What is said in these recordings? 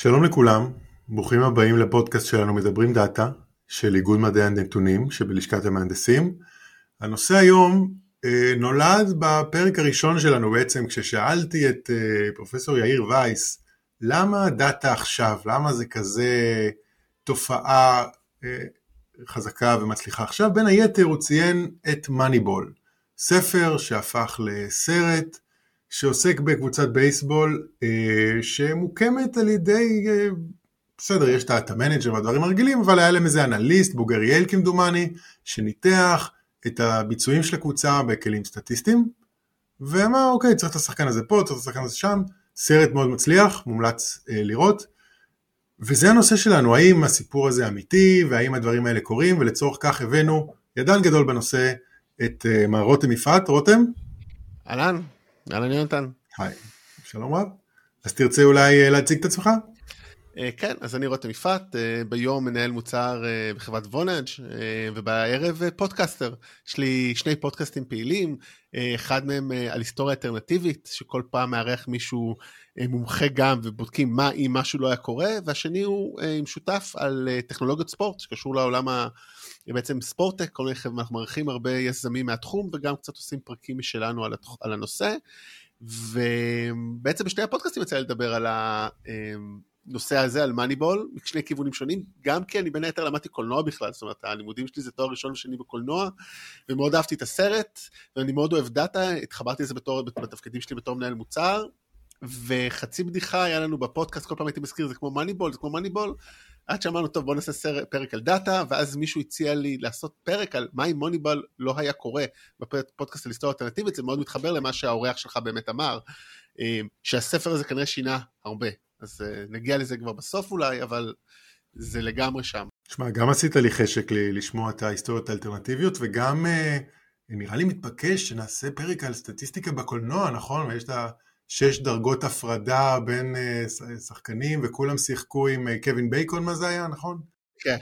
שלום לכולם, ברוכים הבאים לפודקאסט שלנו מדברים דאטה של איגוד מדעי הנתונים שבלשכת המהנדסים. הנושא היום אה, נולד בפרק הראשון שלנו בעצם כששאלתי את אה, פרופסור יאיר וייס למה דאטה עכשיו, למה זה כזה תופעה אה, חזקה ומצליחה עכשיו, בין היתר הוא ציין את Moneyball, ספר שהפך לסרט שעוסק בקבוצת בייסבול אה, שמוקמת על ידי, אה, בסדר, יש את ה manager והדברים הרגילים, אבל היה להם איזה אנליסט, בוגר יייל כמדומני, שניתח את הביצועים של הקבוצה בכלים סטטיסטיים, ואמר, אוקיי, צריך את השחקן הזה פה, צריך את השחקן הזה שם, סרט מאוד מצליח, מומלץ אה, לראות. וזה הנושא שלנו, האם הסיפור הזה אמיתי, והאם הדברים האלה קורים, ולצורך כך הבאנו ידען גדול בנושא, את אה, מר רותם יפעת. רותם? אהלן, אהלן יונתן. היי, שלום רב. אז תרצה אולי אה, להציג את עצמך? אה, כן, אז אני רותם יפעת, ביום מנהל מוצר בחברת וונאג' ובערב פודקאסטר. יש לי שני פודקאסטים פעילים, אחד מהם על היסטוריה אלטרנטיבית, שכל פעם מארח מישהו מומחה גם ובודקים מה אם משהו לא היה קורה, והשני הוא עם שותף על טכנולוגיות ספורט שקשור לעולם ה... בעצם ספורטק, כל מיני חבר'ה, אנחנו מארחים הרבה יזמים מהתחום וגם קצת עושים פרקים משלנו על, התח... על הנושא. ובעצם בשני הפודקאסטים יצא לדבר על הנושא הזה, על מאניבול, משני כיוונים שונים, גם כי אני בין היתר למדתי קולנוע בכלל, זאת אומרת הלימודים שלי זה תואר ראשון ושני בקולנוע, ומאוד אהבתי את הסרט, ואני מאוד אוהב דאטה, התחברתי לזה בתור, בתפקידים שלי בתור מנהל מוצר, וחצי בדיחה היה לנו בפודקאסט, כל פעם הייתי מזכיר, זה כמו מאניבול, זה כמו מאניבול, עד שאמרנו, טוב, בוא נעשה סר, פרק על דאטה, ואז מישהו הציע לי לעשות פרק על מה אם מוניבול לא היה קורה בפודקאסט על היסטוריה אלטרנטיבית, זה מאוד מתחבר למה שהאורח שלך באמת אמר, אה, שהספר הזה כנראה שינה הרבה. אז אה, נגיע לזה כבר בסוף אולי, אבל זה לגמרי שם. שמע, גם עשית לי חשק לשמוע את ההיסטוריות האלטרנטיביות, וגם אה, נראה לי מתבקש שנעשה פרק על סטטיסטיקה בקולנוע, נכון? ויש את ה... שש דרגות הפרדה בין uh, שחקנים וכולם שיחקו עם uh, קווין בייקון מה זה היה נכון? כן.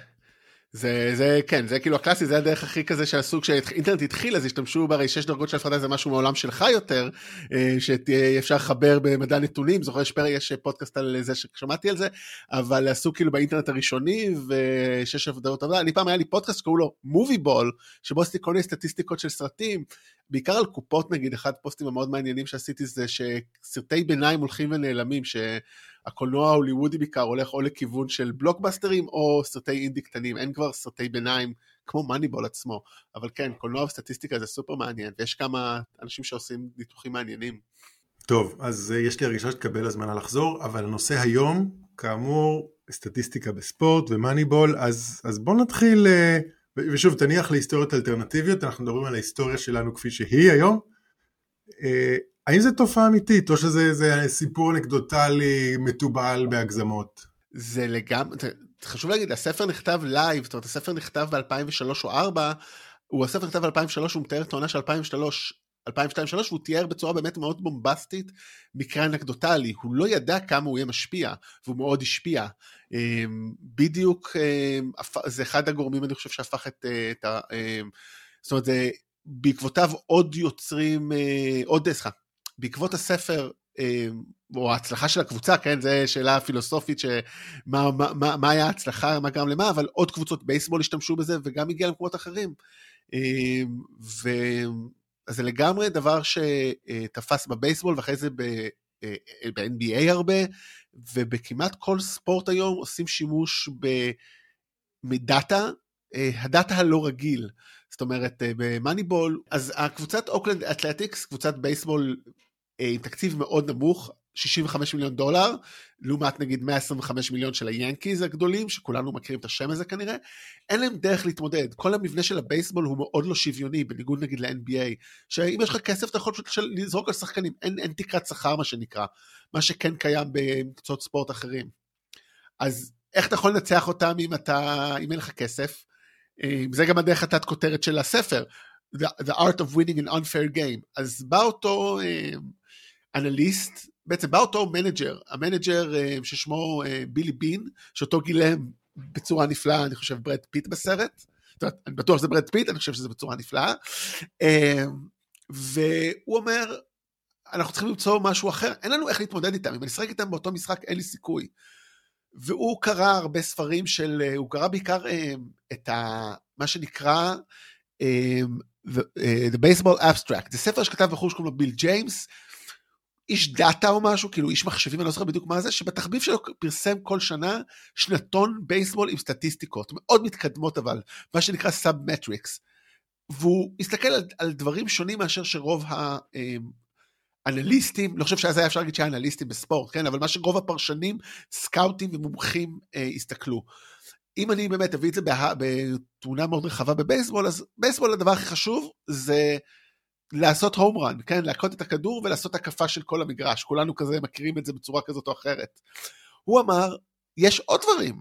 זה, זה כן, זה כאילו הקלאסי, זה הדרך הכי כזה שהסוג שהאינטרנט התחיל, אז השתמשו בהרי שש דרגות של הפרדה, זה משהו מעולם שלך יותר, אה, שאפשר לחבר במדע נתונים, זוכר יש פרק, יש פודקאסט על זה ששמעתי על זה, אבל עשו כאילו באינטרנט הראשוני, ושש דרגות עבודה, אני פעם היה לי פודקאסט שקראו לו מובי בול, שבו עשיתי כל מיני סטטיסטיקות של סרטים, בעיקר על קופות נגיד, אחד הפוסטים המאוד מעניינים שעשיתי זה שסרטי ביניים הולכים ונעלמים, ש... הקולנוע ההוליוודי בעיקר הולך או לכיוון של בלוקבאסטרים או סרטי אינדי קטנים, אין כבר סרטי ביניים כמו מאניבול עצמו, אבל כן, קולנוע וסטטיסטיקה זה סופר מעניין, ויש כמה אנשים שעושים ניתוחים מעניינים. טוב, אז uh, יש לי הרגשה שתקבל הזמנה לחזור, אבל הנושא היום, כאמור, סטטיסטיקה בספורט ומאניבול, אז, אז בואו נתחיל, uh, ושוב, תניח להיסטוריות אלטרנטיביות, אנחנו מדברים על ההיסטוריה שלנו כפי שהיא היום. האם זו תופעה אמיתית, או שזה סיפור אנקדוטלי מתובל בהגזמות? זה לגמרי, חשוב להגיד, הספר נכתב live, זאת אומרת, הספר נכתב ב-2003 או 2004, הוא הספר נכתב ב-2003, הוא מתאר את העונה של 2003, 2002-2003, והוא תיאר בצורה באמת מאוד בומבסטית מקרה אנקדוטלי. הוא לא ידע כמה הוא יהיה משפיע, והוא מאוד השפיע. אמ, בדיוק, אמ, זה אחד הגורמים, אני חושב, שהפך את, את ה... אמ, זאת אומרת, זה בעקבותיו עוד יוצרים, אה, עוד, סליחה, בעקבות הספר, אה, או ההצלחה של הקבוצה, כן, זו שאלה פילוסופית, שמה מה, מה, מה היה ההצלחה, מה גרם למה, אבל עוד קבוצות בייסבול השתמשו בזה, וגם הגיע למקומות אחרים. אה, וזה לגמרי דבר שתפס בבייסבול, ואחרי זה ב-NBA אה, הרבה, ובכמעט כל ספורט היום עושים שימוש מדאטה, הדאטה הלא רגיל. זאת אומרת, ב Moneyball, אז הקבוצת אוקלנד אתלטיקס, קבוצת בייסבול אה, עם תקציב מאוד נמוך, 65 מיליון דולר, לעומת נגיד 125 מיליון של היאנקיז הגדולים, שכולנו מכירים את השם הזה כנראה, אין להם דרך להתמודד. כל המבנה של הבייסבול הוא מאוד לא שוויוני, בניגוד נגיד ל-NBA, שאם יש לך כסף אתה יכול פשוט לזרוק על שחקנים, אין, אין תקרת שכר מה שנקרא, מה שכן קיים במקצועות ספורט אחרים. אז איך אתה יכול לנצח אותם אם, אתה, אם אין לך כסף? אה, זה גם הדרך התת כותרת של הספר, The, the Art of Winning an Unfair Game. אז בא אותו... אנליסט, בעצם בא אותו מנג'ר, המנג'ר אה, ששמו אה, בילי בין, שאותו גילם בצורה נפלאה, אני חושב, ברד פיט בסרט. אני בטוח שזה ברד פיט, אני חושב שזה בצורה נפלאה. אה, והוא אומר, אנחנו צריכים למצוא משהו אחר, אין לנו איך להתמודד איתם, אם אני אשחק איתם באותו משחק אין לי סיכוי. והוא קרא הרבה ספרים של, הוא קרא בעיקר את ה, מה שנקרא The Baseball Abstract. זה ספר שכתב בחור שקוראים לו ביל ג'יימס, איש דאטה או משהו, כאילו איש מחשבים, אני לא זוכר בדיוק מה זה, שבתחביב שלו פרסם כל שנה שנתון בייסבול עם סטטיסטיקות, מאוד מתקדמות אבל, מה שנקרא סייבר-metrics. והוא הסתכל על, על דברים שונים מאשר שרוב האנליסטים, לא חושב שאז היה אפשר להגיד שהיה אנליסטים בספורט, כן, אבל מה שרוב הפרשנים, סקאוטים ומומחים אה, הסתכלו. אם אני באמת אביא את זה בה, בתמונה מאוד רחבה בבייסבול, אז בייסבול הדבר הכי חשוב זה לעשות הום רן, כן? להכות את הכדור ולעשות הקפה של כל המגרש. כולנו כזה מכירים את זה בצורה כזאת או אחרת. הוא אמר, יש עוד דברים.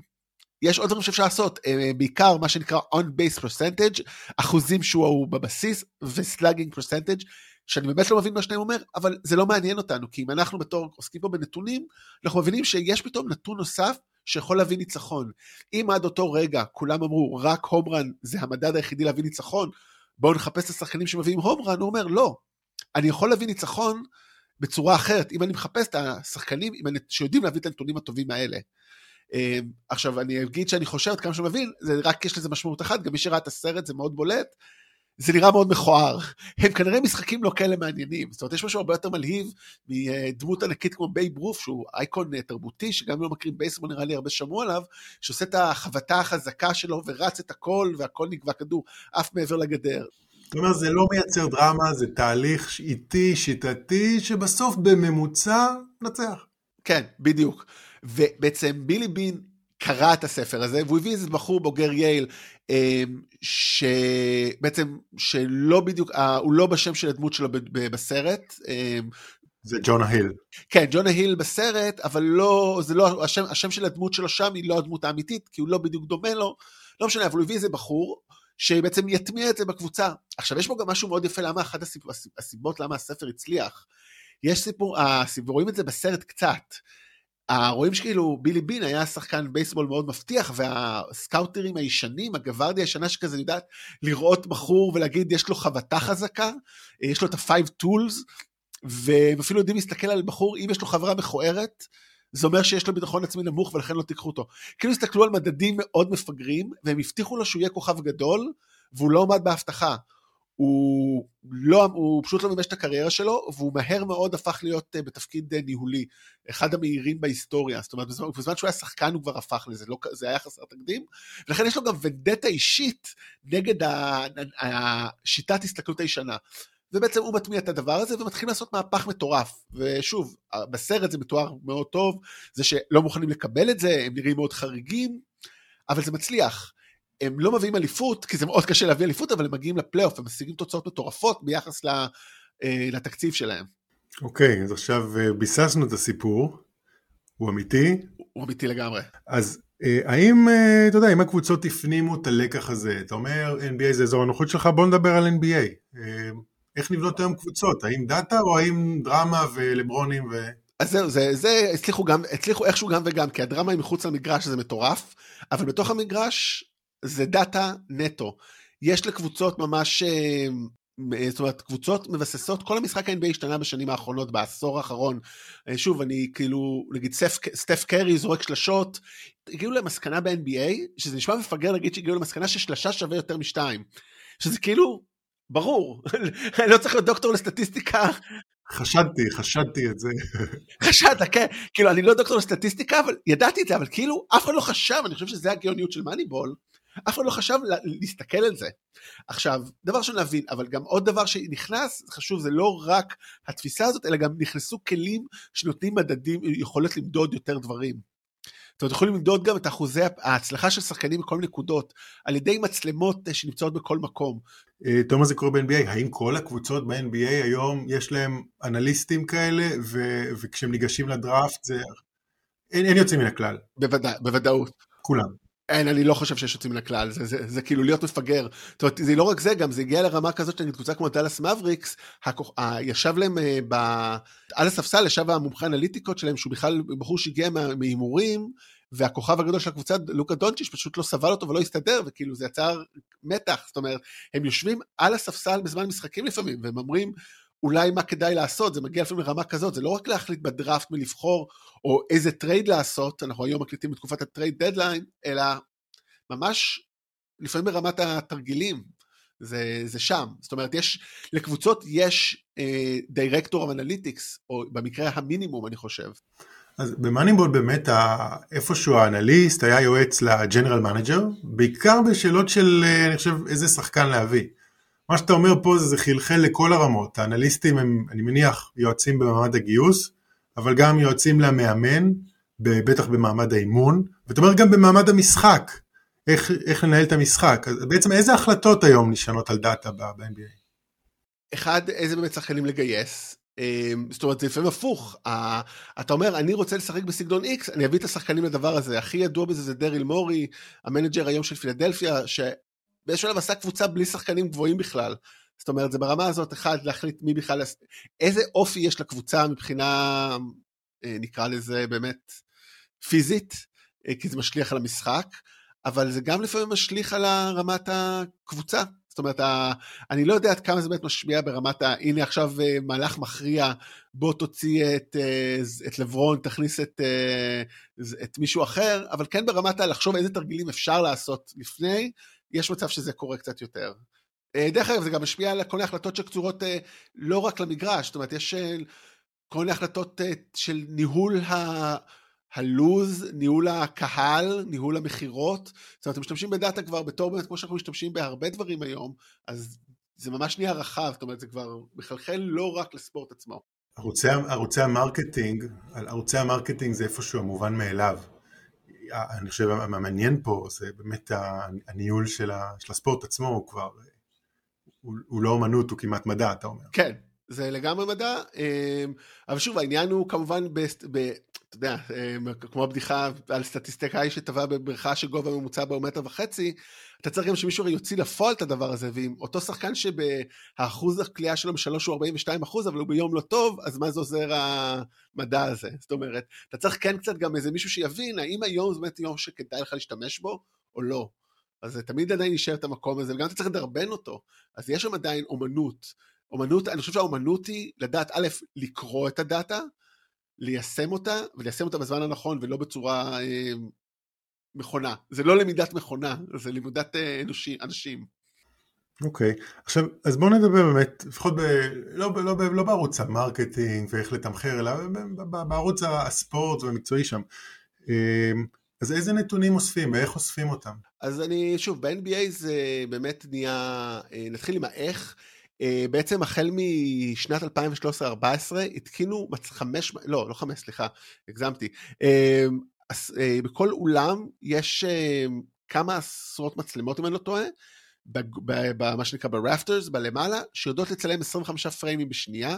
יש עוד דברים שאפשר לעשות, אה, בעיקר מה שנקרא on base percentage, אחוזים שהוא בבסיס, וסלאגינג percentage, שאני באמת לא מבין מה שניים אומר, אבל זה לא מעניין אותנו, כי אם אנחנו בתור עוסקים פה בנתונים, אנחנו מבינים שיש פתאום נתון נוסף שיכול להביא ניצחון. אם עד אותו רגע כולם אמרו, רק הום רן זה המדד היחידי להביא ניצחון, בואו נחפש את השחקנים שמביאים הום רן, הוא אומר, לא, אני יכול להביא ניצחון בצורה אחרת, אם אני מחפש את השחקנים שיודעים להביא את הנתונים הטובים האלה. אמ, עכשיו, אני אגיד שאני חושב, עד כמה שאני מבין, זה רק יש לזה משמעות אחת, גם מי שראה את הסרט זה מאוד בולט, זה נראה מאוד מכוער. הם כנראה משחקים לא כאלה מעניינים. זאת אומרת, יש משהו הרבה יותר מלהיב מדמות ענקית כמו בייב רוף, שהוא אייקון תרבותי, שגם לא מכירים בייסבול נראה לי הרבה שמעו עליו, שעושה את החבטה החזקה שלו ורץ את הכל, והכל נגבה כדור עף מעבר לגדר. זאת אומרת, זה לא מייצר דרמה, זה תהליך איטי, שיטתי, שבסוף בממוצע נצח. כן, בדיוק. ובעצם בילי בין קרא את הספר הזה, והוא הביא איזה בחור בוגר יייל, שבעצם, שלא בדיוק, הוא לא בשם של הדמות שלו בסרט. אמ, זה ג'ונה היל. כן, ג'ונה היל בסרט, אבל לא, זה לא, השם, השם של הדמות שלו שם היא לא הדמות האמיתית, כי הוא לא בדיוק דומה לו, לא משנה, אבל הוא הביא איזה בחור, שבעצם יטמיע את זה בקבוצה. עכשיו, יש פה גם משהו מאוד יפה, למה אחת הסיבות למה הספר הצליח. יש סיפור, רואים את זה בסרט קצת. רואים שכאילו בילי בין היה שחקן בייסבול מאוד מבטיח והסקאוטרים הישנים, הגווארדיה הישנה שכזה יודעת לראות בחור ולהגיד יש לו חבטה חזקה, יש לו את ה-five tools והם אפילו יודעים להסתכל על בחור אם יש לו חברה מכוערת זה אומר שיש לו ביטחון עצמי נמוך ולכן לא תיקחו אותו. כאילו הסתכלו על מדדים מאוד מפגרים והם הבטיחו לו שהוא יהיה כוכב גדול והוא לא עמד בהבטחה. הוא, לא, הוא פשוט לא מימש את הקריירה שלו, והוא מהר מאוד הפך להיות uh, בתפקיד uh, ניהולי, אחד המהירים בהיסטוריה, זאת אומרת, בזמן, בזמן שהוא היה שחקן הוא כבר הפך לזה, לא, זה היה חסר תקדים, ולכן יש לו גם ונדטה אישית נגד השיטת הסתכלות הישנה. ובעצם הוא מטמיע את הדבר הזה ומתחיל לעשות מהפך מטורף. ושוב, בסרט זה מתואר מאוד טוב, זה שלא מוכנים לקבל את זה, הם נראים מאוד חריגים, אבל זה מצליח. הם לא מביאים אליפות, כי זה מאוד קשה להביא אליפות, אבל הם מגיעים לפלייאוף, הם משיגים תוצאות מטורפות ביחס אה, לתקציב שלהם. אוקיי, אז עכשיו אה, ביססנו את הסיפור, הוא אמיתי. הוא אמיתי לגמרי. אז אה, האם, אתה יודע, אם הקבוצות הפנימו את הלקח הזה, אתה אומר NBA זה אזור הנוחות שלך, בוא נדבר על NBA. איך נבנות היום קבוצות? האם דאטה או האם דרמה ולברונים ו... אז זהו, זה, זה הצליחו גם, הצליחו איכשהו גם וגם, כי הדרמה היא מחוץ למגרש, זה מטורף, אבל בתוך המגרש זה דאטה נטו. יש לקבוצות ממש, אה, זאת אומרת, קבוצות מבססות, כל המשחק ה-NBA השתנה בשנים האחרונות, בעשור האחרון. אה, שוב, אני כאילו, נגיד סטף, סטף קרי זורק שלשות, הגיעו למסקנה ב-NBA, שזה נשמע מפגר להגיד שהגיעו למסקנה ששלשה שווה יותר משתיים. שזה כאילו, ברור, אני לא צריך להיות דוקטור לסטטיסטיקה. חשדתי, חשדתי את זה. חשדת, כן. כאילו, אני לא דוקטור לסטטיסטיקה, אבל ידעתי את זה, אבל כאילו, אף אחד לא חשב, אני חושב שזה הגאוניות של מאניבול, אף אחד לא חשב להסתכל על זה. עכשיו, דבר ראשון להבין, אבל גם עוד דבר שנכנס, חשוב, זה לא רק התפיסה הזאת, אלא גם נכנסו כלים שנותנים מדדים, יכולת למדוד יותר דברים. זאת אומרת, יכולים למדוד גם את אחוזי ההצלחה של שחקנים בכל מיני נקודות, על ידי מצלמות אה, שנמצאות בכל מקום. אה, תומר זה קורה ב-NBA, האם כל הקבוצות ב-NBA היום יש להם אנליסטים כאלה, ו- וכשהם ניגשים לדראפט זה... אין, אין יוצאים מן הכלל. בוודא, בוודאות. כולם. אין, אני לא חושב שיש יוצאים מן הכלל, זה, זה, זה, זה כאילו להיות מפגר. זאת אומרת, זה לא רק זה, גם זה הגיע לרמה כזאת שנגיד קבוצה כמו דאלאס מבריקס, ישב להם אה, ב... על הספסל, ישב המומחה האנליטיקות שלהם, שהוא בכלל בחור שהגיע מהימורים, והכוכב הגדול של הקבוצה, לוקה דונצ'יש, פשוט לא סבל אותו ולא הסתדר, וכאילו זה יצר מתח, זאת אומרת, הם יושבים על הספסל בזמן משחקים לפעמים, והם אומרים, אולי מה כדאי לעשות, זה מגיע לפעמים לרמה כזאת, זה לא רק להחליט בדראפט מלבחור או איזה טרייד לעשות, אנחנו היום מקליטים בתקופת ה trade deadline, אלא ממש לפעמים ברמת התרגילים, זה, זה שם. זאת אומרת, יש, לקבוצות יש director of analytics, או במקרה המינימום, אני חושב. אז במאניבול באמת איפשהו האנליסט היה יועץ ל general manager, בעיקר בשאלות של, אה, אני חושב, איזה שחקן להביא. מה שאתה אומר פה זה, זה חלחל לכל הרמות, האנליסטים הם, אני מניח, יועצים במעמד הגיוס, אבל גם יועצים למאמן, בטח במעמד האימון, ואתה אומר גם במעמד המשחק, איך, איך לנהל את המשחק. אז בעצם איזה החלטות היום נשענות על דאטה ב-NBA? אחד, איזה באמת שחקנים לגייס. אמ, זאת אומרת, זה לפעמים הפוך. אתה אומר, אני רוצה לשחק בסגנון X, אני אביא את השחקנים לדבר הזה. הכי ידוע בזה זה דריל מורי, המנג'ר היום של פילדלפיה, שבאיזשהו שלב עשה קבוצה בלי שחקנים גבוהים בכלל. זאת אומרת, זה ברמה הזאת, אחד, להחליט מי בכלל, איזה אופי יש לקבוצה מבחינה, אה, נקרא לזה באמת, פיזית, אה, כי זה משליך על המשחק. אבל זה גם לפעמים משליך על רמת הקבוצה. זאת אומרת, אני לא יודע עד כמה זה באמת משפיע ברמת ה... הנה עכשיו אה, מהלך מכריע, בוא תוציא את, את לברון, תכניס את, את מישהו אחר, אבל כן ברמת ה... לחשוב איזה תרגילים אפשר לעשות לפני, יש מצב שזה קורה קצת יותר. דרך אגב, זה גם משפיע על כל מיני החלטות שקצורות לא רק למגרש, זאת אומרת, יש כל מיני החלטות של ניהול ה... הלוז, ניהול הקהל, ניהול המכירות, זאת אומרת, הם משתמשים בדאטה כבר בתור באמת כמו שאנחנו משתמשים בהרבה דברים היום, אז זה ממש נהיה רחב, זאת אומרת, זה כבר מחלחל לא רק לספורט עצמו. ערוצי, ערוצי המרקטינג, ערוצי המרקטינג זה איפשהו המובן מאליו. אני חושב המעניין פה זה באמת הניהול של, הספורט עצמו, הוא כבר, הוא, הוא לא אמנות, הוא כמעט מדע, אתה אומר. כן, זה לגמרי מדע, אמ, אבל שוב העניין הוא כמובן, ב, ב, אתה יודע, אמ, כמו הבדיחה על סטטיסטיקאי שטבע בבריכה שגובה ממוצע בה הוא מטר וחצי, אתה צריך גם שמישהו יוציא לפועל את הדבר הזה, ואם אותו שחקן שהאחוז הקליעה שלו בשלוש הוא 42 אחוז, אבל הוא ביום לא טוב, אז מה זה עוזר המדע הזה? זאת אומרת, אתה צריך כן קצת גם איזה מישהו שיבין, האם היום זה באמת יום שכדאי לך להשתמש בו, או לא. אז זה תמיד עדיין יישאר את המקום הזה, וגם אתה צריך לדרבן אותו. אז יש שם עדיין אומנות. אומנות, אני חושב שהאומנות היא לדעת א', לקרוא את הדאטה, ליישם אותה, וליישם אותה בזמן הנכון ולא בצורה אה, מכונה. זה לא למידת מכונה, זה לימודת אה, אנושי, אנשים. אוקיי, okay. עכשיו אז בואו נדבר באמת, לפחות ב, לא, לא, לא, לא בערוץ המרקטינג ואיך לתמחר, אלא בערוץ הספורט והמקצועי שם. אה, אז איזה נתונים אוספים ואיך אוספים אותם? אז אני, שוב, ב-NBA זה באמת נהיה, אה, נתחיל עם האיך. אה, בעצם החל משנת 2013-2014 התקינו חמש, לא, לא חמש, סליחה, הגזמתי. אה, אה, בכל אולם יש כמה עשרות מצלמות, אם אני לא טועה, במה שנקרא ברפטרס, בלמעלה, שיודעות לצלם 25 פריימים בשנייה,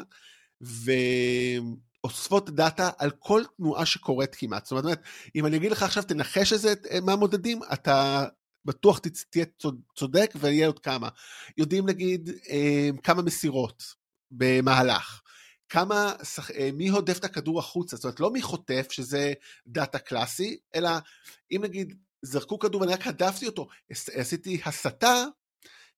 ואוספות דאטה על כל תנועה שקורית כמעט. זאת אומרת, אם אני אגיד לך עכשיו, תנחש איזה מהמודדים, אתה בטוח תהיה צודק ויהיה עוד כמה. יודעים נגיד אה, כמה מסירות במהלך. כמה, אה, מי הודף את הכדור החוצה, זאת אומרת לא מי חוטף, שזה דאטה קלאסי, אלא אם נגיד זרקו כדור ואני רק הדפתי אותו, עשיתי הסתה,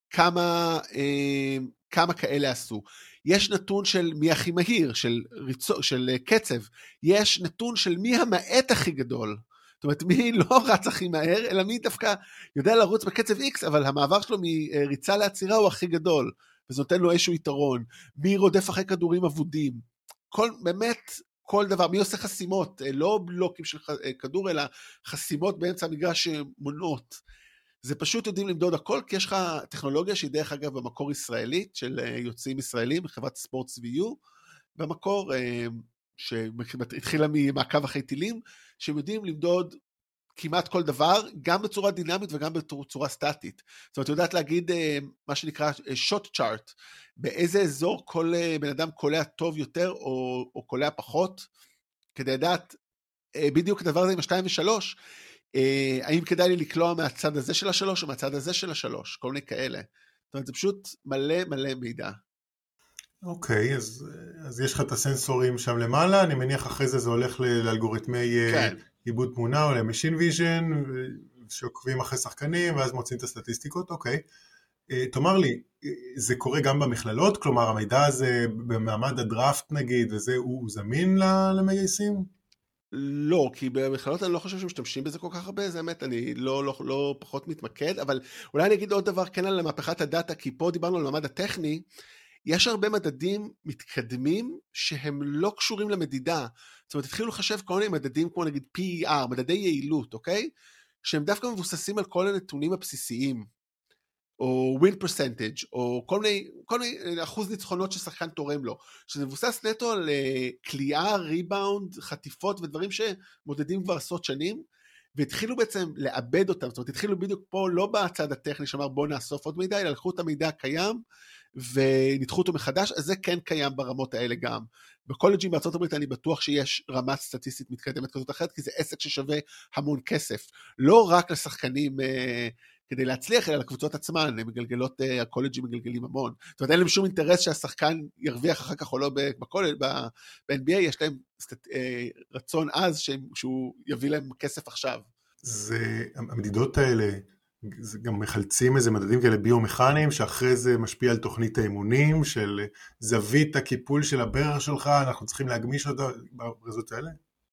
כמה, אה, כמה כאלה עשו. יש נתון של מי הכי מהיר, של, ריצו, של קצב, יש נתון של מי המעט הכי גדול, זאת אומרת, מי לא רץ הכי מהר, אלא מי דווקא יודע לרוץ בקצב X, אבל המעבר שלו מריצה לעצירה הוא הכי גדול, וזה נותן לו איזשהו יתרון. מי רודף אחרי כדורים אבודים. כל, באמת, כל דבר, מי עושה חסימות, אה, לא בלוקים של אה, כדור, אלא חסימות באמצע המגרש שמונעות. זה פשוט יודעים למדוד הכל, כי יש לך טכנולוגיה שהיא דרך אגב במקור ישראלית, של אה, יוצאים ישראלים, חברת ספורט צביו, במקור, שהתחילה ממעקב אחרי טילים, שהם יודעים למדוד כמעט כל דבר, גם בצורה דינמית וגם בצורה סטטית. זאת אומרת, יודעת להגיד אה, מה שנקרא שוט אה, צ'ארט, באיזה אזור כל אה, בן אדם קולע טוב יותר או, או קולע פחות, כדי לדעת בדיוק את הדבר הזה עם השתיים ושלוש, האם כדאי לי לקלוע מהצד הזה של השלוש או מהצד הזה של השלוש, כל מיני כאלה. זאת אומרת, זה פשוט מלא מלא מידע. אוקיי, אז, אז יש לך את הסנסורים שם למעלה, אני מניח אחרי זה זה הולך לאלגוריתמי אה, כן. עיבוד תמונה או ל machine vision, שעוקבים אחרי שחקנים ואז מוצאים את הסטטיסטיקות, אוקיי. תאמר לי, זה קורה גם במכללות? כלומר המידע הזה במעמד הדראפט נגיד, וזה, הוא זמין למגייסים? לא, כי במכללות אני לא חושב שמשתמשים בזה כל כך הרבה, זה האמת, אני לא, לא, לא פחות מתמקד, אבל אולי אני אגיד עוד דבר כן על מהפכת הדאטה, כי פה דיברנו על המעמד הטכני, יש הרבה מדדים מתקדמים שהם לא קשורים למדידה. זאת אומרת, התחילו לחשב כל מיני מדדים כמו נגיד PER, מדדי יעילות, אוקיי? שהם דווקא מבוססים על כל הנתונים הבסיסיים. או ווין פרסנטג' או כל מיני, כל מיני אחוז ניצחונות ששחקן תורם לו, שזה מבוסס נטו על כליאה, ריבאונד, חטיפות ודברים שמודדים כבר עשרות שנים, והתחילו בעצם לעבד אותם, זאת אומרת התחילו בדיוק פה לא בצד הטכני שאמר בוא נאסוף עוד מידע, אלא לקחו את המידע הקיים וניתחו אותו מחדש, אז זה כן קיים ברמות האלה גם. בקולג'ים בארה"ב אני בטוח שיש רמה סטטיסטית מתקדמת כזאת אחרת, כי זה עסק ששווה המון כסף. לא רק לשחקנים אה, כדי להצליח, אלא לקבוצות עצמן, הן מגלגלות, אה, הקולג'ים מגלגלים המון. זאת אומרת, אין להם שום אינטרס שהשחקן ירוויח אחר כך או לא בקולג', ב-NBA, יש להם סטט, אה, רצון עז שהוא יביא להם כסף עכשיו. זה, המדידות האלה, גם מחלצים איזה מדדים כאלה ביומכניים, שאחרי זה משפיע על תוכנית האימונים, של זווית הקיפול של הברך שלך, אנחנו צריכים להגמיש אותו ברזות האלה?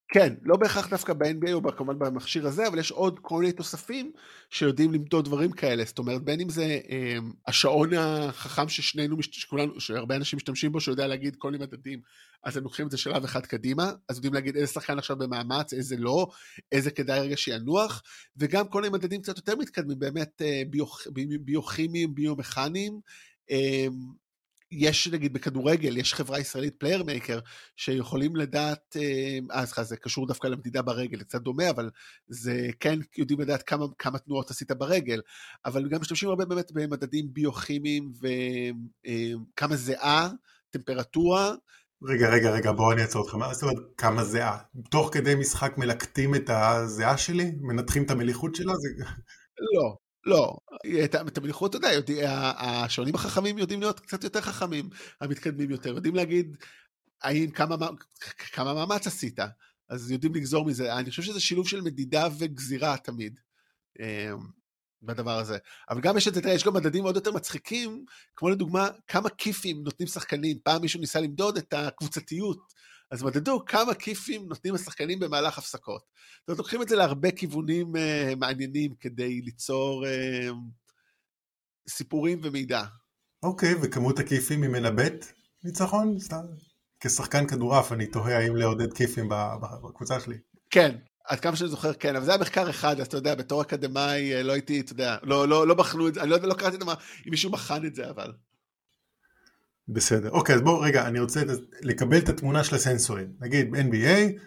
כן, לא בהכרח דווקא ב-NBA או כמובן במכשיר הזה, אבל יש עוד כל מיני תוספים שיודעים למדוד דברים כאלה. זאת אומרת, בין אם זה אה, השעון החכם ששנינו, שכולנו, שהרבה אנשים משתמשים בו, שיודע להגיד כל מיני מדדים, אז הם לוקחים את זה שלב אחד קדימה, אז יודעים להגיד איזה שחקן עכשיו במאמץ, איזה לא, איזה כדאי רגע שינוח, וגם כל מיני מדדים קצת יותר מתקדמים, באמת אה, ביוכ, ביוכימיים, ביומכניים. אה, יש נגיד בכדורגל, יש חברה ישראלית Playermaker, שיכולים לדעת, אה, אה, סליחה, זה קשור דווקא למדידה ברגל, זה קצת דומה, אבל זה כן יודעים לדעת כמה, כמה תנועות עשית ברגל, אבל גם משתמשים הרבה באמת במדדים ביוכימיים וכמה אה, זיעה, טמפרטורה. רגע, רגע, רגע, בואו אני אעצור אותך. מה זאת אומרת כמה זיעה? תוך כדי משחק מלקטים את הזיעה שלי? מנתחים את המליחות שלה? זה... לא, לא, את המליכות, אתה יודע, השעונים החכמים יודעים להיות קצת יותר חכמים, המתקדמים יותר, יודעים להגיד האם כמה, כמה מאמץ עשית, אז יודעים לגזור מזה. אני חושב שזה שילוב של מדידה וגזירה תמיד. אמ, בדבר הזה. אבל גם יש את זה, תראה, יש גם מדדים עוד יותר מצחיקים, כמו לדוגמה, כמה כיפים נותנים שחקנים. פעם מישהו ניסה למדוד את הקבוצתיות אז מדדו כמה כיפים נותנים השחקנים במהלך הפסקות. זאת אומרת, לוקחים את זה להרבה כיוונים uh, מעניינים כדי ליצור uh, סיפורים ומידע. אוקיי, okay, וכמות הכיפים היא מנבאת ניצחון? סתם. כשחקן כדורעף אני תוהה האם לעודד כיפים בקבוצה שלי. כן, עד כמה שאני זוכר, כן, אבל זה היה מחקר אחד, אז אתה יודע, בתור אקדמאי אה, לא הייתי, אתה יודע, לא, לא, לא בחנו את זה, אני לא, לא קראתי את זה, אם מישהו בחן את זה, אבל. בסדר, אוקיי, אז בואו רגע, אני רוצה לקבל את התמונה של הסנסורים. נגיד NBA,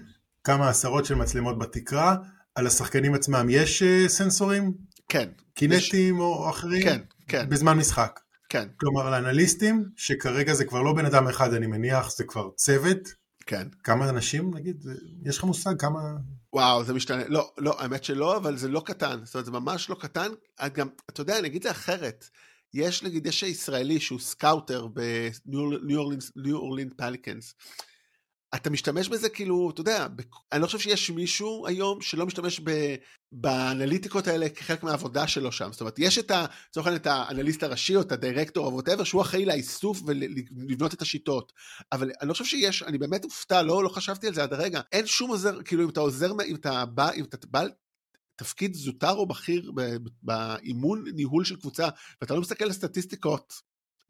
כמה עשרות של מצלמות בתקרה, על השחקנים עצמם יש uh, סנסורים? כן. קינטיים יש... או אחרים? כן, כן. בזמן משחק? כן. כלומר, לאנליסטים, שכרגע זה כבר לא בן אדם אחד, אני מניח, זה כבר צוות. כן. כמה אנשים, נגיד, יש לך מושג כמה... וואו, זה משתנה. לא, לא, האמת שלא, אבל זה לא קטן. זאת אומרת, זה ממש לא קטן. גם, אתה יודע, אני אגיד את זה אחרת. יש נגיד, יש ישראלי שהוא scouter בניו אורלינס פליקנס. אתה משתמש בזה כאילו, אתה יודע, אני לא חושב שיש מישהו היום שלא משתמש ב, באנליטיקות האלה כחלק מהעבודה שלו שם. זאת אומרת, יש את ה... לצורך העניין את האנליסט הראשי או את הדירקטור או whatever, שהוא אחראי לאיסוף ולבנות את השיטות. אבל אני לא חושב שיש, אני באמת אופתע, לא, לא חשבתי על זה עד הרגע. אין שום עוזר, כאילו אם אתה עוזר, אם אתה בא, אם אתה בא תפקיד זוטר או בכיר באימון ניהול של קבוצה, ואתה לא מסתכל על סטטיסטיקות,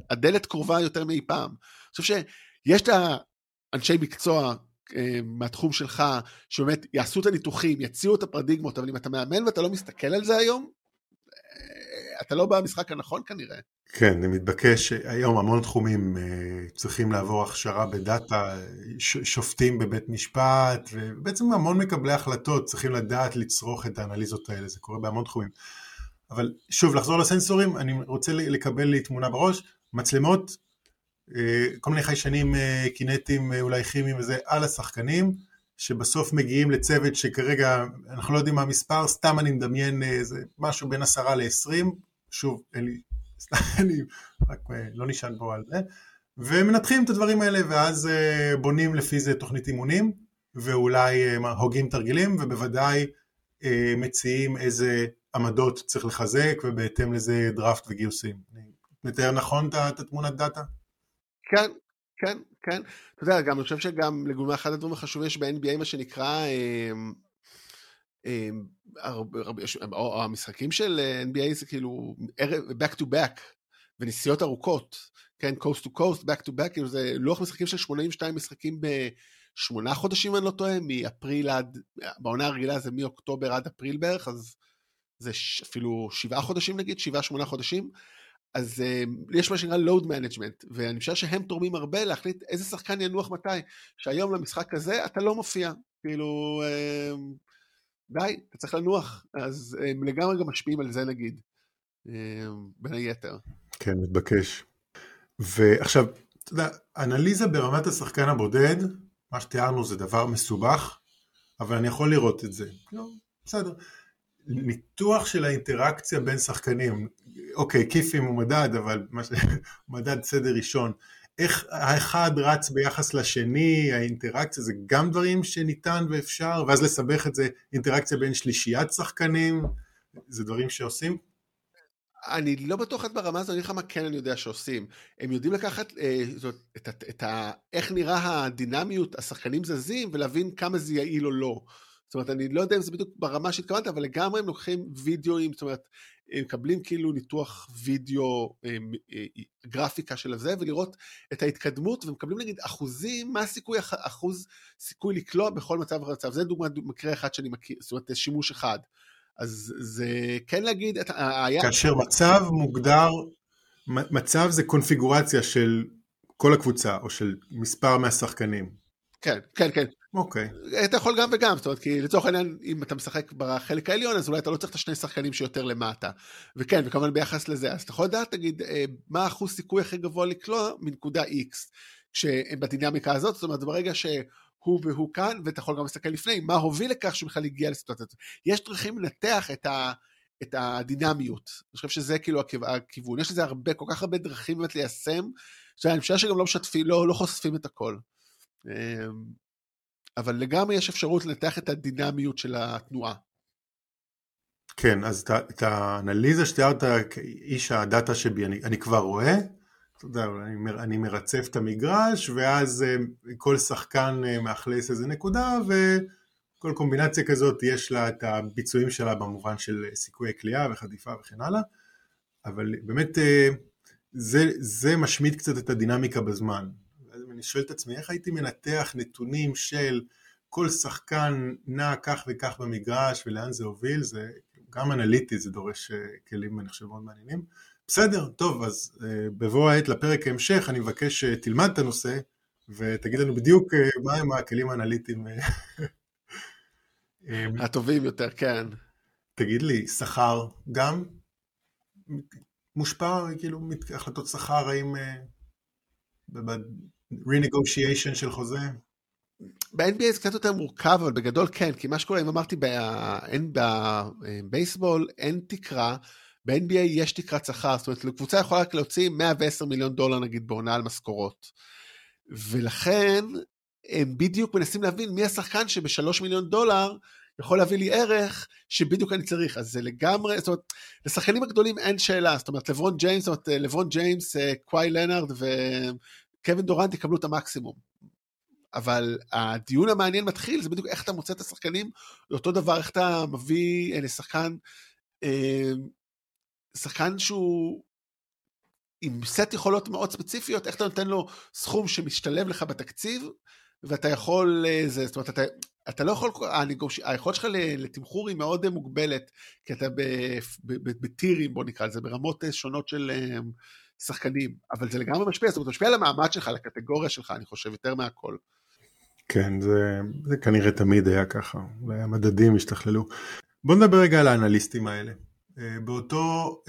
הדלת קרובה יותר מאי פעם. אני חושב שיש את האנשי מקצוע אה, מהתחום שלך, שבאמת יעשו את הניתוחים, יציעו את הפרדיגמות, אבל אם אתה מאמן ואתה לא מסתכל על זה היום, אה, אתה לא במשחק הנכון כנראה. כן, זה מתבקש, היום המון תחומים אה, צריכים לעבור הכשרה בדאטה, שופטים בבית משפט, ובעצם המון מקבלי החלטות צריכים לדעת לצרוך את האנליזות האלה, זה קורה בהמון תחומים. אבל שוב, לחזור לסנסורים, אני רוצה לקבל לי תמונה בראש, מצלמות, אה, כל מיני חיישנים אה, קינטיים, אולי כימיים וזה, על השחקנים, שבסוף מגיעים לצוות שכרגע אנחנו לא יודעים מה המספר, סתם אני מדמיין איזה משהו בין עשרה לעשרים, שוב, אין לי אני רק אה, לא נשען פה על זה, ומנתחים את הדברים האלה ואז אה, בונים לפי זה תוכנית אימונים ואולי אה, הוגים תרגילים ובוודאי מציעים איזה עמדות צריך לחזק ובהתאם לזה דראפט וגיוסים. אני מתאר נכון את התמונת דאטה? כן, כן, כן. אתה יודע, גם אני חושב שגם, לדוגמה, אחד הדברים החשובים שב-NBA, מה שנקרא, המשחקים של NBA זה כאילו back to back, ונסיעות ארוכות, כן, coast to coast, back to back, כאילו זה לוח משחקים של 82 משחקים בשמונה חודשים, אני לא טועה, מאפריל עד, בעונה הרגילה זה מאוקטובר עד אפריל בערך, אז זה אפילו שבעה חודשים נגיד, שבעה, שמונה חודשים. אז uh, יש מה שנקרא load management, ואני חושב שהם תורמים הרבה להחליט איזה שחקן ינוח מתי, שהיום למשחק הזה אתה לא מופיע, כאילו, uh, די, אתה צריך לנוח, אז הם לגמרי גם משפיעים על זה נגיד, uh, בין היתר. כן, מתבקש. ועכשיו, אתה יודע, אנליזה ברמת השחקן הבודד, מה שתיארנו זה דבר מסובך, אבל אני יכול לראות את זה. לא, בסדר. ניתוח של האינטראקציה בין שחקנים, אוקיי, כיפים הוא מדד, אבל ש... מדד סדר ראשון. איך האחד רץ ביחס לשני, האינטראקציה, זה גם דברים שניתן ואפשר, ואז לסבך את זה, אינטראקציה בין שלישיית שחקנים, זה דברים שעושים? אני לא בטוח עד ברמה הזו, אני אגיד לך מה כן אני יודע שעושים. הם יודעים לקחת אה, זאת, את, את, את ה, איך נראה הדינמיות, השחקנים זזים, ולהבין כמה זה יעיל או לא. זאת אומרת, אני לא יודע אם זה בדיוק ברמה שהתכוונת, אבל לגמרי הם לוקחים וידאוים, זאת אומרת, הם מקבלים כאילו ניתוח וידאו, הם, אה, אה, גרפיקה של זה, ולראות את ההתקדמות, ומקבלים נגיד אחוזים, מה הסיכוי, אחוז סיכוי לקלוע בכל מצב ומצב. זה דוגמא, מקרה אחד שאני מכיר, זאת אומרת, שימוש אחד. אז זה כן להגיד, את, היה... כאשר מצב מוגדר, מצב זה קונפיגורציה של כל הקבוצה, או של מספר מהשחקנים. כן, כן, כן. אוקיי. אתה יכול גם וגם, זאת אומרת, כי לצורך העניין, אם אתה משחק בחלק העליון, אז אולי אתה לא צריך את השני שחקנים שיותר למטה. וכן, וכמובן ביחס לזה, אז אתה יכול לדעת, תגיד, אה, מה האחוז סיכוי הכי גבוה לקלוע מנקודה X, שבדינמיקה הזאת, זאת אומרת, ברגע שהוא והוא כאן, ואתה יכול גם להסתכל לפני, מה הוביל לכך שהוא בכלל הגיע לסיטואציה הזאת. יש דרכים לנתח את ה... את הדינמיות. אני חושב שזה כאילו הכיוון. יש לזה הרבה, כל כך הרבה דרכים באמת ליישם, שאני חושב שגם לא משתפים, לא, לא חושפים את הכל. אבל לגמרי יש אפשרות לנתח את הדינמיות של התנועה. כן, אז את האנליזה שתיארת כאיש הדאטה שבי, אני, אני כבר רואה, אתה יודע, אני, אני מרצף את המגרש, ואז אה, כל שחקן אה, מאכלס איזה נקודה, וכל קומבינציה כזאת יש לה את הביצועים שלה במובן של סיכויי כליאה וחטיפה וכן הלאה, אבל באמת אה, זה, זה משמיט קצת את הדינמיקה בזמן. אני שואל את עצמי, איך הייתי מנתח נתונים של כל שחקן נע כך וכך במגרש ולאן זה הוביל, זה גם אנליטי, זה דורש אה, כלים, אני חושב, מאוד מעניינים. בסדר, טוב, אז אה, בבוא העת לפרק ההמשך, אני מבקש שתלמד את הנושא ותגיד לנו בדיוק אה, מהם הכלים האנליטיים. הטובים יותר, כן. תגיד לי, שכר גם מושפע, כאילו, החלטות שכר, האם renegotiation של חוזה? ב-NBA זה קצת יותר מורכב, אבל בגדול כן, כי מה שקורה, אם אמרתי, בבייסבול אין תקרה, ב-NBA יש תקרת שכר, זאת אומרת, קבוצה יכולה רק להוציא 110 מיליון דולר נגיד בעונה על משכורות. ולכן הם בדיוק מנסים להבין מי השחקן שבשלוש מיליון דולר יכול להביא לי ערך שבדיוק אני צריך, אז זה לגמרי, זאת אומרת, לשחקנים הגדולים אין שאלה, זאת אומרת, לברון ג'יימס, זאת אומרת, לברון ג'יימס, אה, קוואי לנארד קווין דורנט יקבלו את המקסימום. אבל הדיון המעניין מתחיל, זה בדיוק איך אתה מוצא את השחקנים, אותו דבר איך אתה מביא אה, לשחקן, אה, שחקן שהוא עם סט יכולות מאוד ספציפיות, איך אתה נותן לו סכום שמשתלב לך בתקציב, ואתה יכול, אה, זה, זאת אומרת, אתה, אתה לא יכול, היכולת שלך לתמחור היא מאוד מוגבלת, כי אתה בטירים, בוא נקרא לזה, ברמות שונות של... שחקנים, אבל זה לגמרי משפיע, זאת אומרת, משפיע על המעמד שלך, על הקטגוריה שלך, אני חושב, יותר מהכל. כן, זה, זה כנראה תמיד היה ככה, והמדדים השתכללו. בוא נדבר רגע על האנליסטים האלה. אה, באותו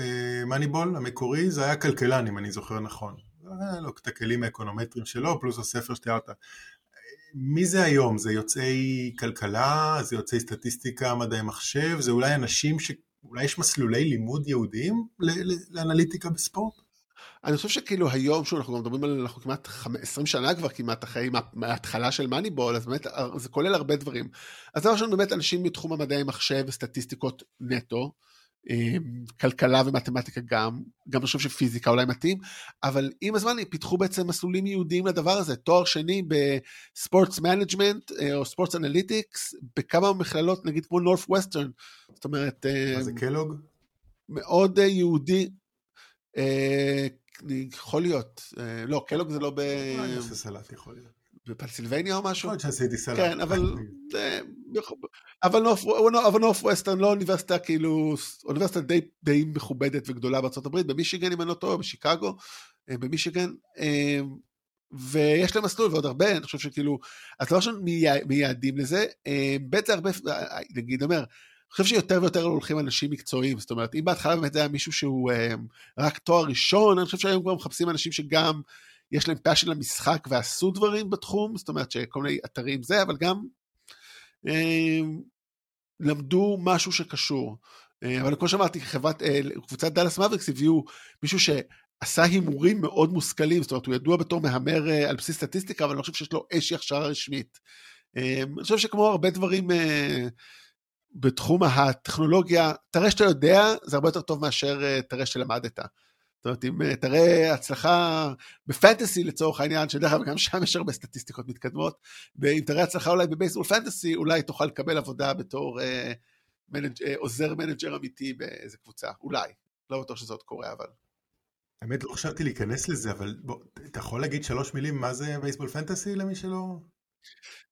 מאניבול אה, המקורי זה היה כלכלן, אם אני זוכר נכון. היה לו את הכלים האקונומטריים שלו, פלוס הספר שתיארת. מי זה היום? זה יוצאי כלכלה? זה יוצאי סטטיסטיקה, מדעי מחשב? זה אולי אנשים ש... אולי יש מסלולי לימוד ייעודיים לאנליטיקה בספורט? אני חושב שכאילו היום, שוב, אנחנו מדברים על, אנחנו כמעט 20 שנה כבר כמעט אחרי מההתחלה של Moneyball, אז באמת זה כולל הרבה דברים. אז דבר ראשון, באמת אנשים מתחום המדעי מחשב וסטטיסטיקות נטו, כלכלה ומתמטיקה גם, גם אני חושב שפיזיקה אולי מתאים, אבל עם הזמן פיתחו בעצם מסלולים ייעודיים לדבר הזה, תואר שני ב sports management או sports analytics, בכמה מכללות, נגיד כמו Northwestern, זאת אומרת... מה זה קלוג? מאוד יהודי, יכול להיות, לא, קלוג זה לא ב... אני עושה סלט, יכול להיות. בפנסילבניה או משהו? יכול להיות שעשיתי סלט. כן, אבל... אבל נורף ווסטרן לא אוניברסיטה כאילו, אוניברסיטה די, די מכובדת וגדולה בארה"ב, במישיגן אם אני לא טועה, בשיקגו, במישיגן, ויש להם מסלול ועוד הרבה, אני חושב שכאילו, אז דבר ראשון מייעדים לזה, ב' זה הרבה, נגיד אומר, אני חושב שיותר ויותר הולכים אנשים מקצועיים, זאת אומרת, אם בהתחלה באמת זה היה מישהו שהוא רק תואר ראשון, אני חושב שהיום כבר מחפשים אנשים שגם יש להם passion למשחק ועשו דברים בתחום, זאת אומרת שכל מיני אתרים זה, אבל גם אה, למדו משהו שקשור. אה, אבל כמו שאמרתי, חברת, אה, קבוצת דאלאס מאבריקס הביאו מישהו שעשה הימורים מאוד מושכלים, זאת אומרת, הוא ידוע בתור מהמר אה, על בסיס סטטיסטיקה, אבל אני לא חושב שיש לו איזושהי הכשרה רשמית. אה, אני חושב שכמו הרבה דברים אה, בתחום הטכנולוגיה, תראה שאתה יודע, זה הרבה יותר טוב מאשר אה, תראה שלמדת. זאת אומרת, אם אה, תראה הצלחה ב fantasy לצורך העניין, שדרך אגב גם שם יש הרבה סטטיסטיקות מתקדמות, ואם תראה הצלחה אולי ב baseball fantasy, אולי תוכל לקבל עבודה בתור אה, manag, אה, עוזר manager אמיתי באיזה קבוצה, אולי. לא בטוח שזה עוד קורה, אבל... האמת, לא חשבתי להיכנס לזה, אבל בוא, אתה יכול להגיד שלוש מילים מה זה בייסבול פנטסי למי שלא...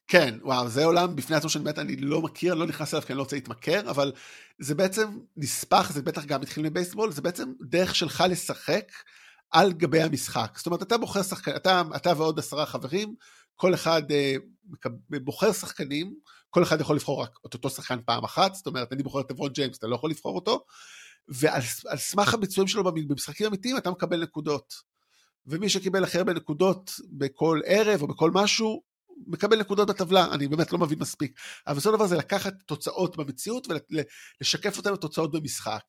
כן, וואו, זה עולם בפני עצמו שאני באמת, אני לא מכיר, אני לא נכנס אליו כי אני לא רוצה להתמכר, אבל זה בעצם נספח, זה בטח גם התחיל מבייסבול, זה בעצם דרך שלך לשחק על גבי המשחק. זאת אומרת, אתה בוחר שחקן, אתה, אתה ועוד עשרה חברים, כל אחד אה, בוחר שחקנים, כל אחד יכול לבחור רק את אותו שחקן פעם אחת, זאת אומרת, אני בוחר את אברון ג'יימס, אתה לא יכול לבחור אותו, ועל סמך הביצועים שלו במשחקים אמיתיים אתה מקבל נקודות. ומי שקיבל הכי הרבה נקודות בכל ערב או בכל משהו, מקבל נקודות בטבלה, אני באמת לא מבין מספיק. אבל בסופו של דבר זה לקחת תוצאות במציאות ולשקף אותן לתוצאות במשחק.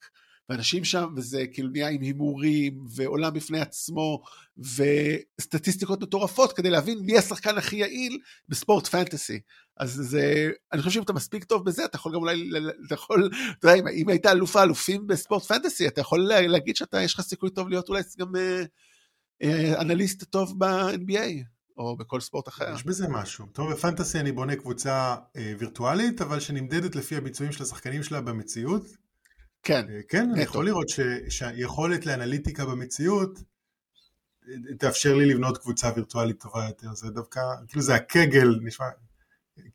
ואנשים שם, וזה כאילו נהיה עם הימורים, ועולם בפני עצמו, וסטטיסטיקות מטורפות, כדי להבין מי השחקן הכי יעיל בספורט פנטסי. אז זה, אני חושב שאם אתה מספיק טוב בזה, אתה יכול גם אולי, אתה יכול, אתה יודע, אם היית אלוף האלופים בספורט פנטסי, אתה יכול להגיד שאתה, יש לך סיכוי טוב להיות אולי גם אה, אה, אנליסט טוב ב-NBA. או בכל ספורט אחר. יש בזה משהו. טוב, בפנטסי אני בונה קבוצה אה, וירטואלית, אבל שנמדדת לפי הביצועים של השחקנים שלה במציאות. כן. אה, כן, אני יכול לראות ש, שהיכולת לאנליטיקה במציאות אה, תאפשר לי לבנות קבוצה וירטואלית טובה יותר. זה דווקא, כאילו זה הקגל, נשמע,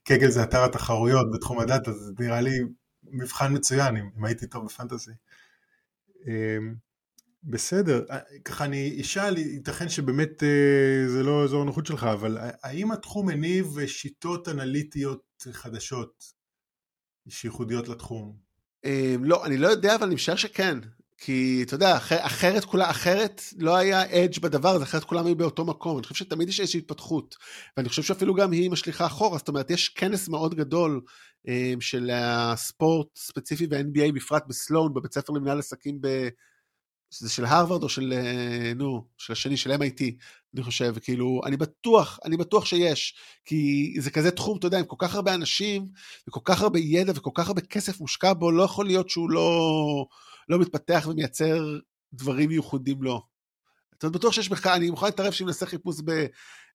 קגל זה אתר התחרויות בתחום הדאטה, זה נראה לי מבחן מצוין אם, אם הייתי טוב בפנטסי. בסדר, אה, ככה אני אשאל, ייתכן שבאמת אה, זה לא אזור הנוחות שלך, אבל האם התחום מניב שיטות אנליטיות חדשות שייחודיות לתחום? אמ, לא, אני לא יודע, אבל אני משער שכן. כי אתה יודע, אחרת כולה, אחרת לא היה אדג' בדבר הזה, אחרת כולם היו באותו מקום. אני חושב שתמיד יש איזושהי התפתחות, ואני חושב שאפילו גם היא משליכה אחורה, זאת אומרת, יש כנס מאוד גדול אמ, של הספורט ספציפי ו-NBA בפרט בסלון, בבית ספר למנהל עסקים ב... שזה של הרווארד או של, אה, נו, של השני, של MIT, אני חושב, כאילו, אני בטוח, אני בטוח שיש, כי זה כזה תחום, אתה יודע, עם כל כך הרבה אנשים, וכל כך הרבה ידע וכל כך הרבה כסף מושקע בו, לא יכול להיות שהוא לא, לא מתפתח ומייצר דברים מיוחדים לו. אתה בטוח שיש מחקר, אני מוכן להתערב שאם נעשה חיפוש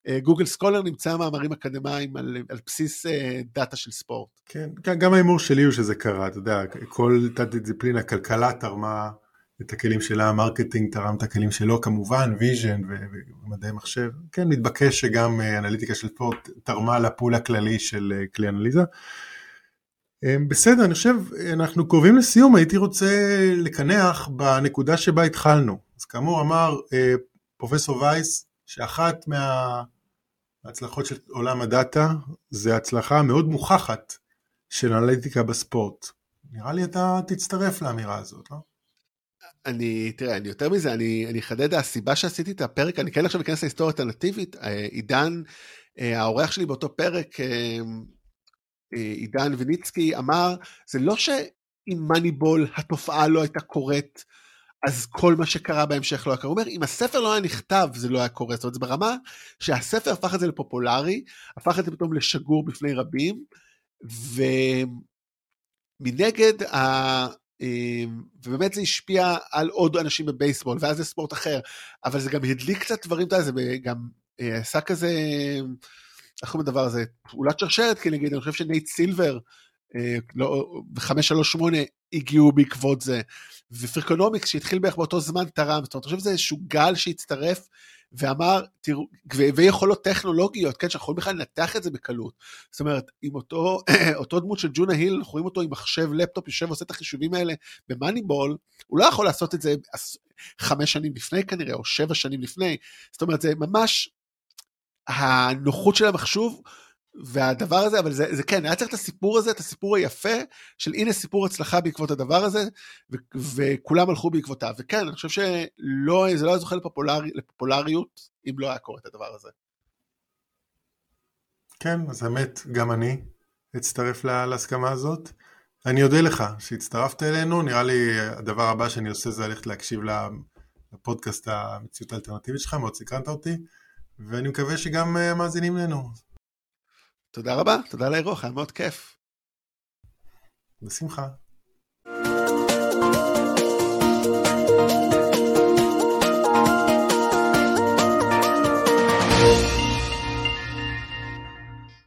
ב Google Scholar, נמצא מאמרים אקדמיים על, על בסיס אה, דאטה של ספורט. כן, גם ההימור שלי הוא שזה קרה, אתה יודע, כל תת-דיסציפלינה, כלכלה תרמה את הכלים שלה, marketing תרם את הכלים שלו כמובן, vision ומדעי מחשב. כן, מתבקש שגם אה, אנליטיקה של ספורט תרמה ל pool הכללי של אה, כלי אנליזה. אה, בסדר, אני חושב, אנחנו קרובים לסיום, הייתי רוצה לקנח בנקודה שבה התחלנו. אז כאמור אמר פרופסור וייס, שאחת מההצלחות של עולם הדאטה זה הצלחה מאוד מוכחת של אנליטיקה בספורט. נראה לי אתה תצטרף לאמירה הזאת, לא? אני, תראה, אני יותר מזה, אני, אחדד, הסיבה שעשיתי את הפרק, אני כן עכשיו אכנס להיסטוריה אלטרנטיבית, אה, עידן, אה, האורח שלי באותו פרק, אה, עידן וניצקי, אמר, זה לא שאם מאניבול התופעה לא הייתה קורית, אז כל מה שקרה בהמשך לא היה קורה. הוא אומר, אם הספר לא היה נכתב, זה לא היה קורה. זאת אומרת, זה ברמה שהספר הפך את זה לפופולרי, הפך את זה פתאום לשגור בפני רבים, ומנגד, ובאמת זה השפיע על עוד אנשים בבייסבול, ואז זה ספורט אחר, אבל זה גם הדליק קצת דברים, אתה יודע, זה גם עשה כזה, איך קוראים לדבר הזה? פעולת שרשרת, כי נגיד, אני חושב שנייט סילבר, לא, ב-538 הגיעו בעקבות זה, ופרקונומיקס שהתחיל בערך באותו זמן תרם, זאת אומרת, אני חושב שזה איזשהו גל שהצטרף ואמר, תראו, ויכולות טכנולוגיות, כן, שאנחנו יכולים בכלל לנתח את זה בקלות. זאת אומרת, עם אותו, אותו דמות של ג'ונה היל, אנחנו רואים אותו עם מחשב לפטופ, יושב ועושה את החישובים האלה במאניבול, הוא לא יכול לעשות את זה חמש שנים לפני כנראה, או שבע שנים לפני. זאת אומרת, זה ממש הנוחות של המחשוב, והדבר הזה, אבל זה, זה כן, היה צריך את הסיפור הזה, את הסיפור היפה, של הנה סיפור הצלחה בעקבות הדבר הזה, ו, וכולם הלכו בעקבותיו. וכן, אני חושב שלא, זה לא היה זוכה לפופולר, לפופולריות, אם לא היה קורה את הדבר הזה. כן, אז האמת, גם אני אצטרף להסכמה הזאת. אני אודה לך שהצטרפת אלינו, נראה לי הדבר הבא שאני עושה זה ללכת להקשיב לפודקאסט המציאות האלטרנטיבית שלך, מאוד סקרנת אותי, ואני מקווה שגם אה, מאזינים לנו. תודה רבה, תודה על האירוח, היה מאוד כיף. בשמחה.